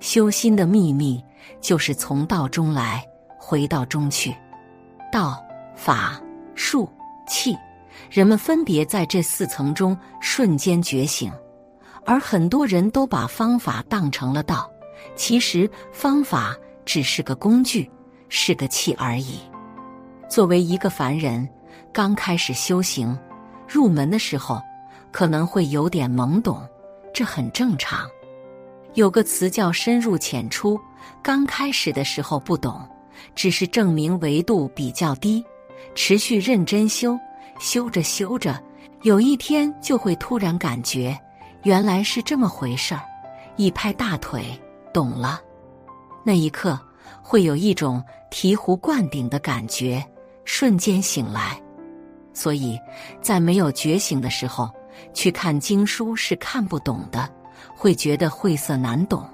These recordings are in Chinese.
修心的秘密就是从道中来，回到中去。道、法、术、气，人们分别在这四层中瞬间觉醒，而很多人都把方法当成了道，其实方法只是个工具，是个器而已。作为一个凡人，刚开始修行、入门的时候，可能会有点懵懂，这很正常。有个词叫“深入浅出”，刚开始的时候不懂，只是证明维度比较低。持续认真修，修着修着，有一天就会突然感觉原来是这么回事儿，一拍大腿，懂了。那一刻会有一种醍醐灌顶的感觉。瞬间醒来，所以在没有觉醒的时候去看经书是看不懂的，会觉得晦涩难懂。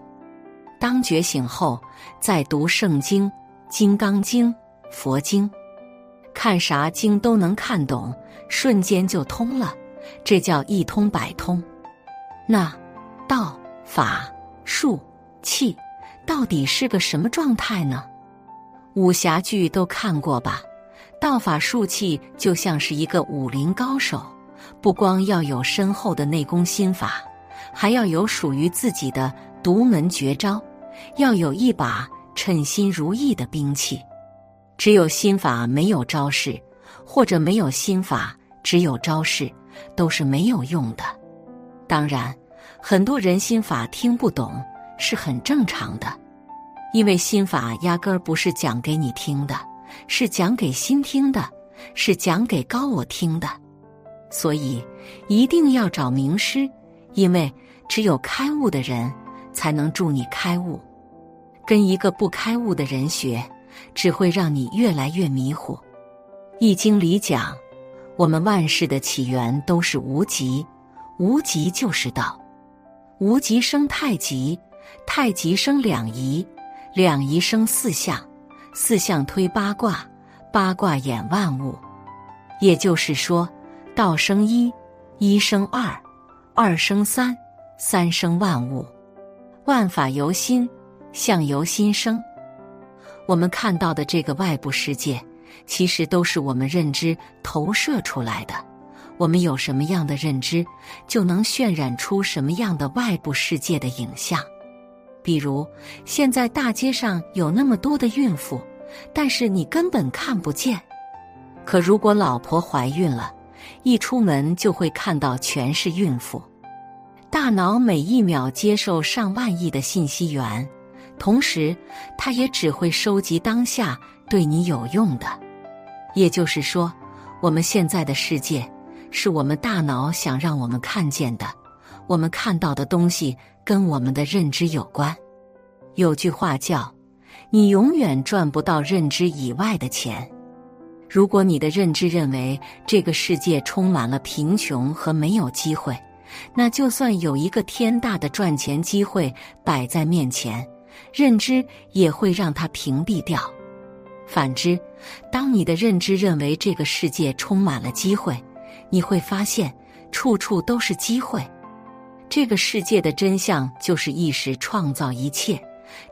当觉醒后再读圣经、金刚经、佛经，看啥经都能看懂，瞬间就通了，这叫一通百通。那道、法、术、器到底是个什么状态呢？武侠剧都看过吧？道法术器就像是一个武林高手，不光要有深厚的内功心法，还要有属于自己的独门绝招，要有一把称心如意的兵器。只有心法没有招式，或者没有心法只有招式，都是没有用的。当然，很多人心法听不懂是很正常的，因为心法压根儿不是讲给你听的。是讲给心听的，是讲给高我听的，所以一定要找名师，因为只有开悟的人才能助你开悟。跟一个不开悟的人学，只会让你越来越迷糊。《易经》里讲，我们万事的起源都是无极，无极就是道，无极生太极，太极生两仪，两仪生四象。四象推八卦，八卦演万物。也就是说，道生一，一生二，二生三，三生万物。万法由心，相由心生。我们看到的这个外部世界，其实都是我们认知投射出来的。我们有什么样的认知，就能渲染出什么样的外部世界的影像。比如，现在大街上有那么多的孕妇，但是你根本看不见。可如果老婆怀孕了，一出门就会看到全是孕妇。大脑每一秒接受上万亿的信息源，同时它也只会收集当下对你有用的。也就是说，我们现在的世界是我们大脑想让我们看见的。我们看到的东西跟我们的认知有关。有句话叫：“你永远赚不到认知以外的钱。”如果你的认知认为这个世界充满了贫穷和没有机会，那就算有一个天大的赚钱机会摆在面前，认知也会让它屏蔽掉。反之，当你的认知认为这个世界充满了机会，你会发现处处都是机会。这个世界的真相就是意识创造一切，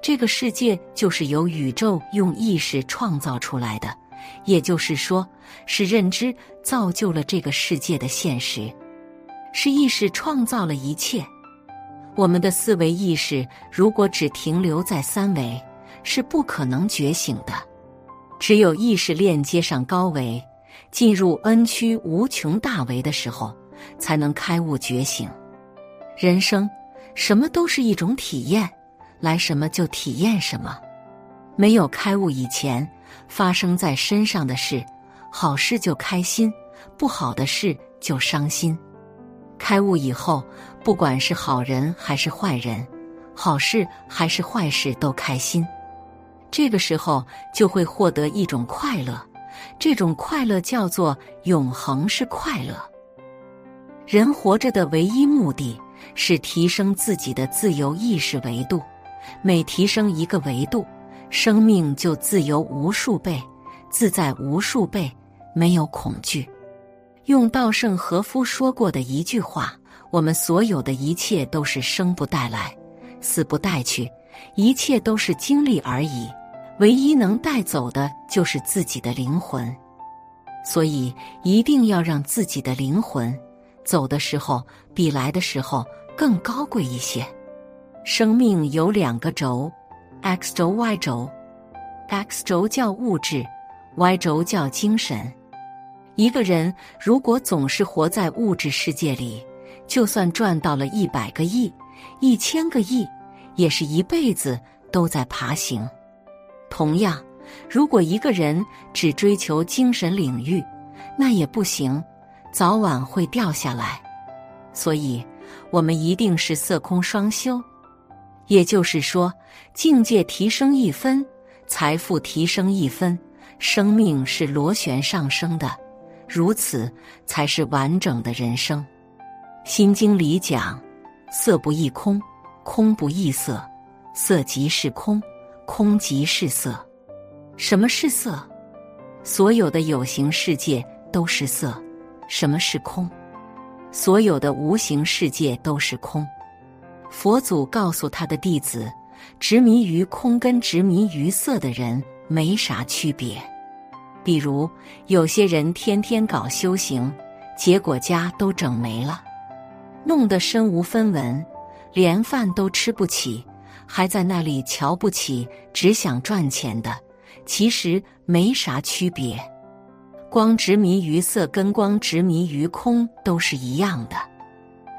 这个世界就是由宇宙用意识创造出来的，也就是说，是认知造就了这个世界的现实，是意识创造了一切。我们的思维意识如果只停留在三维，是不可能觉醒的。只有意识链接上高维，进入 N 区无穷大维的时候，才能开悟觉醒。人生，什么都是一种体验，来什么就体验什么。没有开悟以前，发生在身上的事，好事就开心，不好的事就伤心。开悟以后，不管是好人还是坏人，好事还是坏事都开心。这个时候就会获得一种快乐，这种快乐叫做永恒是快乐。人活着的唯一目的。是提升自己的自由意识维度，每提升一个维度，生命就自由无数倍，自在无数倍，没有恐惧。用稻盛和夫说过的一句话：“我们所有的一切都是生不带来，死不带去，一切都是经历而已，唯一能带走的就是自己的灵魂。所以，一定要让自己的灵魂走的时候，比来的时候更高贵一些。生命有两个轴，X 轴、Y 轴。X 轴叫物质，Y 轴叫精神。一个人如果总是活在物质世界里，就算赚到了一百个亿、一千个亿，也是一辈子都在爬行。同样，如果一个人只追求精神领域，那也不行，早晚会掉下来。所以，我们一定是色空双修，也就是说，境界提升一分，财富提升一分，生命是螺旋上升的，如此才是完整的人生。《心经》里讲：“色不异空，空不异色，色即是空，空即是色。”什么是色？所有的有形世界都是色。什么是空？所有的无形世界都是空。佛祖告诉他的弟子：执迷于空跟执迷于色的人没啥区别。比如，有些人天天搞修行，结果家都整没了，弄得身无分文，连饭都吃不起，还在那里瞧不起只想赚钱的。其实没啥区别，光执迷于色跟光执迷于空都是一样的。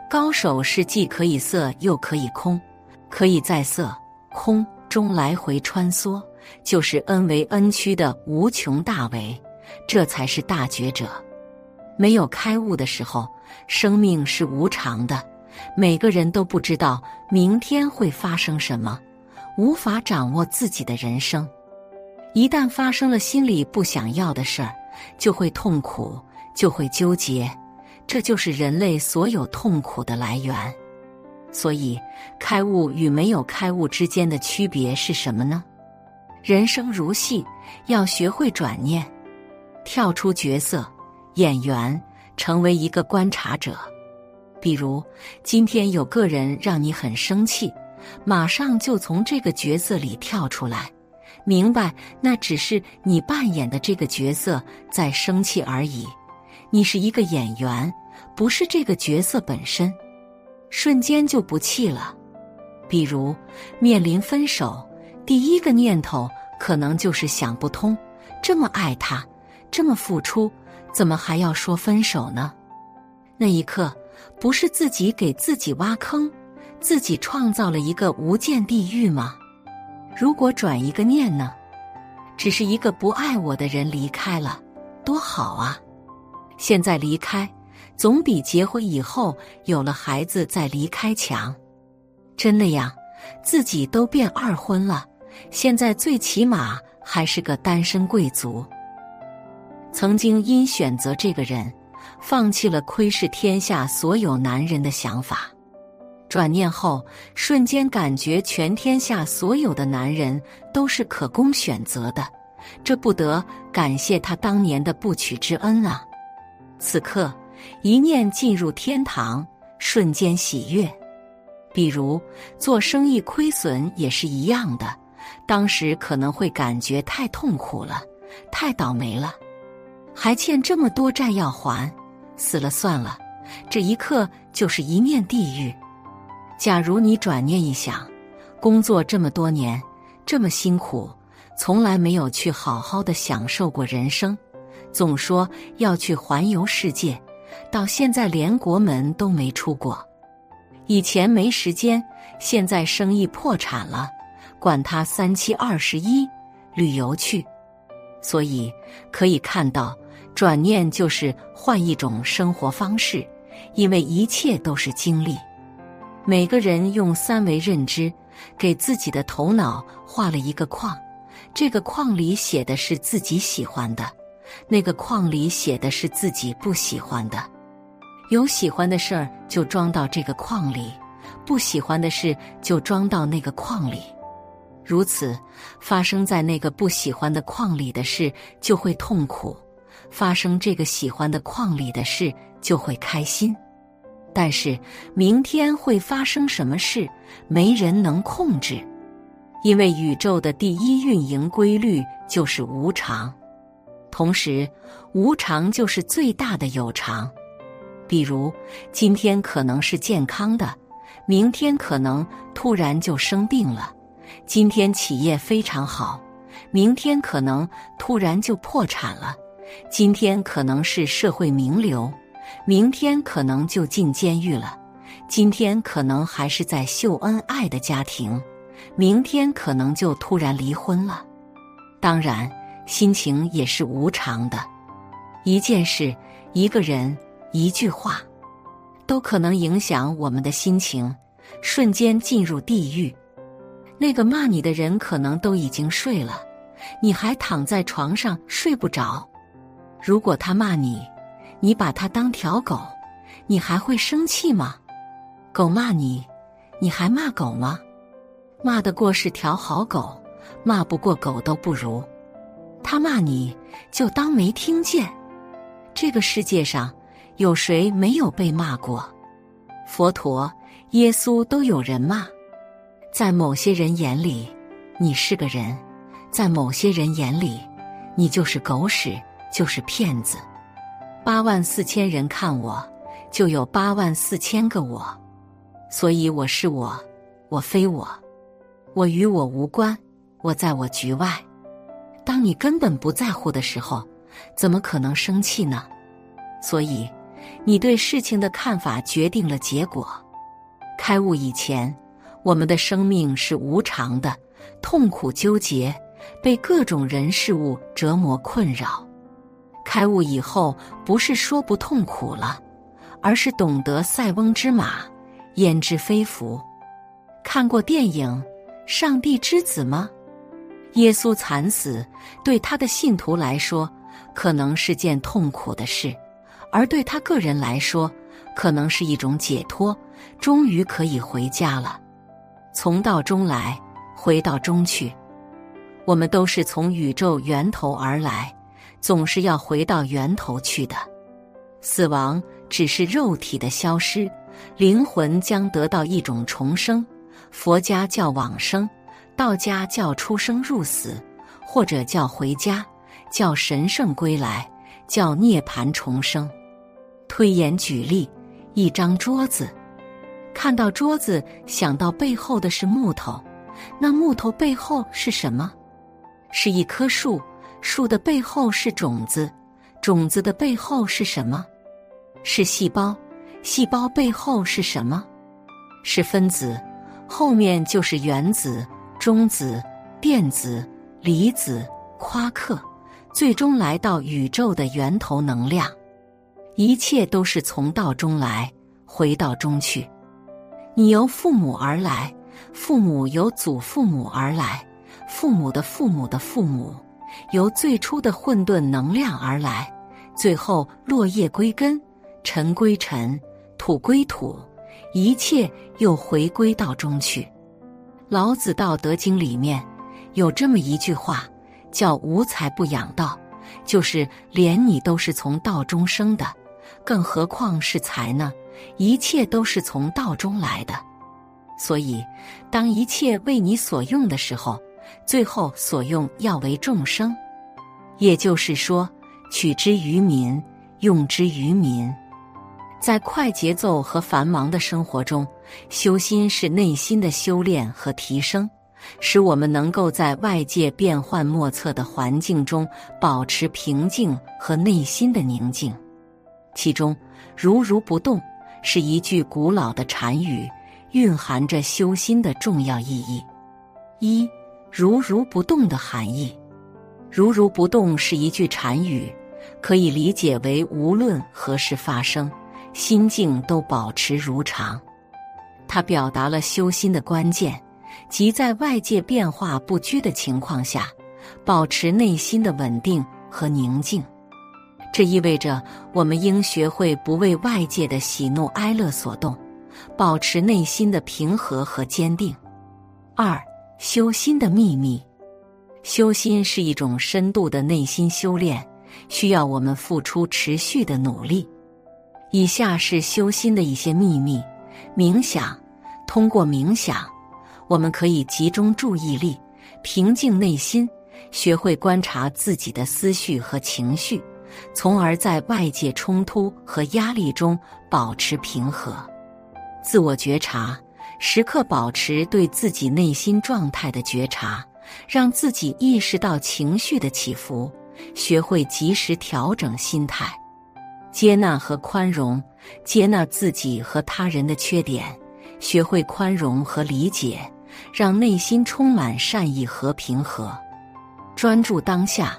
高手是既可以色又可以空，可以在色空中来回穿梭，就是 n 为 n 区的无穷大为，这才是大觉者。没有开悟的时候，生命是无常的，每个人都不知道明天会发生什么，无法掌握自己的人生。一旦发生了心里不想要的事儿，就会痛苦，就会纠结，这就是人类所有痛苦的来源。所以，开悟与没有开悟之间的区别是什么呢？人生如戏，要学会转念，跳出角色演员，成为一个观察者。比如，今天有个人让你很生气，马上就从这个角色里跳出来。明白，那只是你扮演的这个角色在生气而已。你是一个演员，不是这个角色本身。瞬间就不气了。比如面临分手，第一个念头可能就是想不通：这么爱他，这么付出，怎么还要说分手呢？那一刻，不是自己给自己挖坑，自己创造了一个无间地狱吗？如果转一个念呢？只是一个不爱我的人离开了，多好啊！现在离开，总比结婚以后有了孩子再离开强。真的呀，自己都变二婚了，现在最起码还是个单身贵族。曾经因选择这个人，放弃了窥视天下所有男人的想法。转念后，瞬间感觉全天下所有的男人都是可供选择的，这不得感谢他当年的不娶之恩啊！此刻一念进入天堂，瞬间喜悦。比如做生意亏损也是一样的，当时可能会感觉太痛苦了，太倒霉了，还欠这么多债要还，死了算了。这一刻就是一念地狱。假如你转念一想，工作这么多年，这么辛苦，从来没有去好好的享受过人生，总说要去环游世界，到现在连国门都没出过。以前没时间，现在生意破产了，管他三七二十一，旅游去。所以可以看到，转念就是换一种生活方式，因为一切都是经历。每个人用三维认知，给自己的头脑画了一个框，这个框里写的是自己喜欢的，那个框里写的是自己不喜欢的。有喜欢的事儿就装到这个框里，不喜欢的事就装到那个框里。如此，发生在那个不喜欢的框里的事就会痛苦，发生这个喜欢的框里的事就会开心。但是明天会发生什么事，没人能控制。因为宇宙的第一运营规律就是无常，同时无常就是最大的有常。比如，今天可能是健康的，明天可能突然就生病了；今天企业非常好，明天可能突然就破产了；今天可能是社会名流，明天可能就进监狱了；今天可能还是在秀恩爱的家庭，明天可能就突然离婚了。当然，心情也是无常的，一件事，一个人。一句话，都可能影响我们的心情，瞬间进入地狱。那个骂你的人可能都已经睡了，你还躺在床上睡不着。如果他骂你，你把他当条狗，你还会生气吗？狗骂你，你还骂狗吗？骂得过是条好狗，骂不过狗都不如。他骂你就当没听见。这个世界上。有谁没有被骂过？佛陀、耶稣都有人骂。在某些人眼里，你是个人；在某些人眼里，你就是狗屎，就是骗子。八万四千人看我，就有八万四千个我。所以我是我，我非我，我与我无关，我在我局外。当你根本不在乎的时候，怎么可能生气呢？所以。你对事情的看法决定了结果。开悟以前，我们的生命是无常的，痛苦纠结，被各种人事物折磨困扰。开悟以后，不是说不痛苦了，而是懂得塞翁之马，焉知非福。看过电影《上帝之子》吗？耶稣惨死，对他的信徒来说，可能是件痛苦的事。而对他个人来说，可能是一种解脱，终于可以回家了。从道中来，回到中去。我们都是从宇宙源头而来，总是要回到源头去的。死亡只是肉体的消失，灵魂将得到一种重生。佛家叫往生，道家叫出生入死，或者叫回家，叫神圣归来，叫涅槃重生。推演举例，一张桌子，看到桌子，想到背后的是木头，那木头背后是什么？是一棵树，树的背后是种子，种子的背后是什么？是细胞，细胞背后是什么？是分子，后面就是原子、中子、电子、离子、夸克，最终来到宇宙的源头能量。一切都是从道中来，回到中去。你由父母而来，父母由祖父母而来，父母的父母的父母由最初的混沌能量而来，最后落叶归根，尘归尘，土归土，一切又回归道中去。老子《道德经》里面有这么一句话，叫“无财不养道”，就是连你都是从道中生的。更何况是财呢？一切都是从道中来的，所以当一切为你所用的时候，最后所用要为众生。也就是说，取之于民，用之于民。在快节奏和繁忙的生活中，修心是内心的修炼和提升，使我们能够在外界变幻莫测的环境中保持平静和内心的宁静。其中，“如如不动”是一句古老的禅语，蕴含着修心的重要意义。一“如如不动”的含义，“如如不动”是一句禅语，可以理解为无论何事发生，心境都保持如常。它表达了修心的关键，即在外界变化不居的情况下，保持内心的稳定和宁静。这意味着我们应学会不为外界的喜怒哀乐所动，保持内心的平和和坚定。二、修心的秘密。修心是一种深度的内心修炼，需要我们付出持续的努力。以下是修心的一些秘密：冥想。通过冥想，我们可以集中注意力，平静内心，学会观察自己的思绪和情绪，从而在外界冲突和压力中保持平和。自我觉察，时刻保持对自己内心状态的觉察，让自己意识到情绪的起伏，学会及时调整心态。接纳和宽容，接纳自己和他人的缺点，学会宽容和理解，让内心充满善意和平和。专注当下，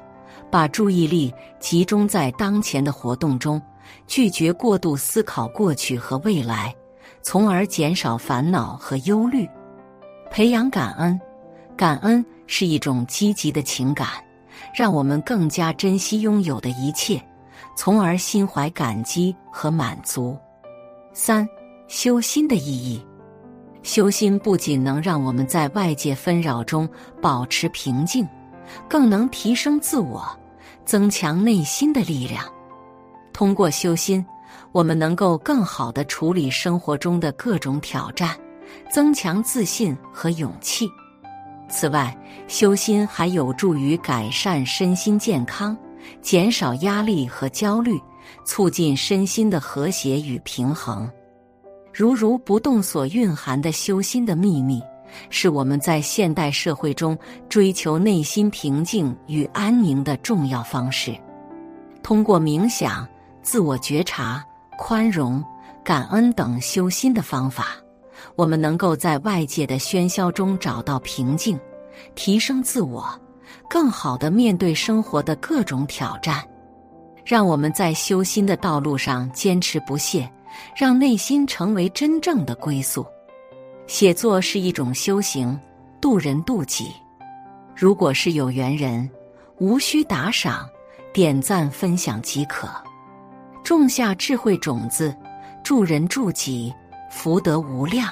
把注意力集中在当前的活动中，拒绝过度思考过去和未来，从而减少烦恼和忧虑。培养感恩，感恩是一种积极的情感，让我们更加珍惜拥有的一切。从而心怀感激和满足。三、修心的意义。修心不仅能让我们在外界纷扰中保持平静，更能提升自我，增强内心的力量。通过修心，我们能够更好的处理生活中的各种挑战，增强自信和勇气。此外，修心还有助于改善身心健康。减少压力和焦虑，促进身心的和谐与平衡。如如不动所蕴含的修心的秘密，是我们在现代社会中追求内心平静与安宁的重要方式。通过冥想、自我觉察、宽容、感恩等修心的方法，我们能够在外界的喧嚣中找到平静，提升自我。更好的面对生活的各种挑战，让我们在修心的道路上坚持不懈，让内心成为真正的归宿。写作是一种修行，渡人渡己。如果是有缘人，无需打赏，点赞分享即可，种下智慧种子，助人助己，福德无量。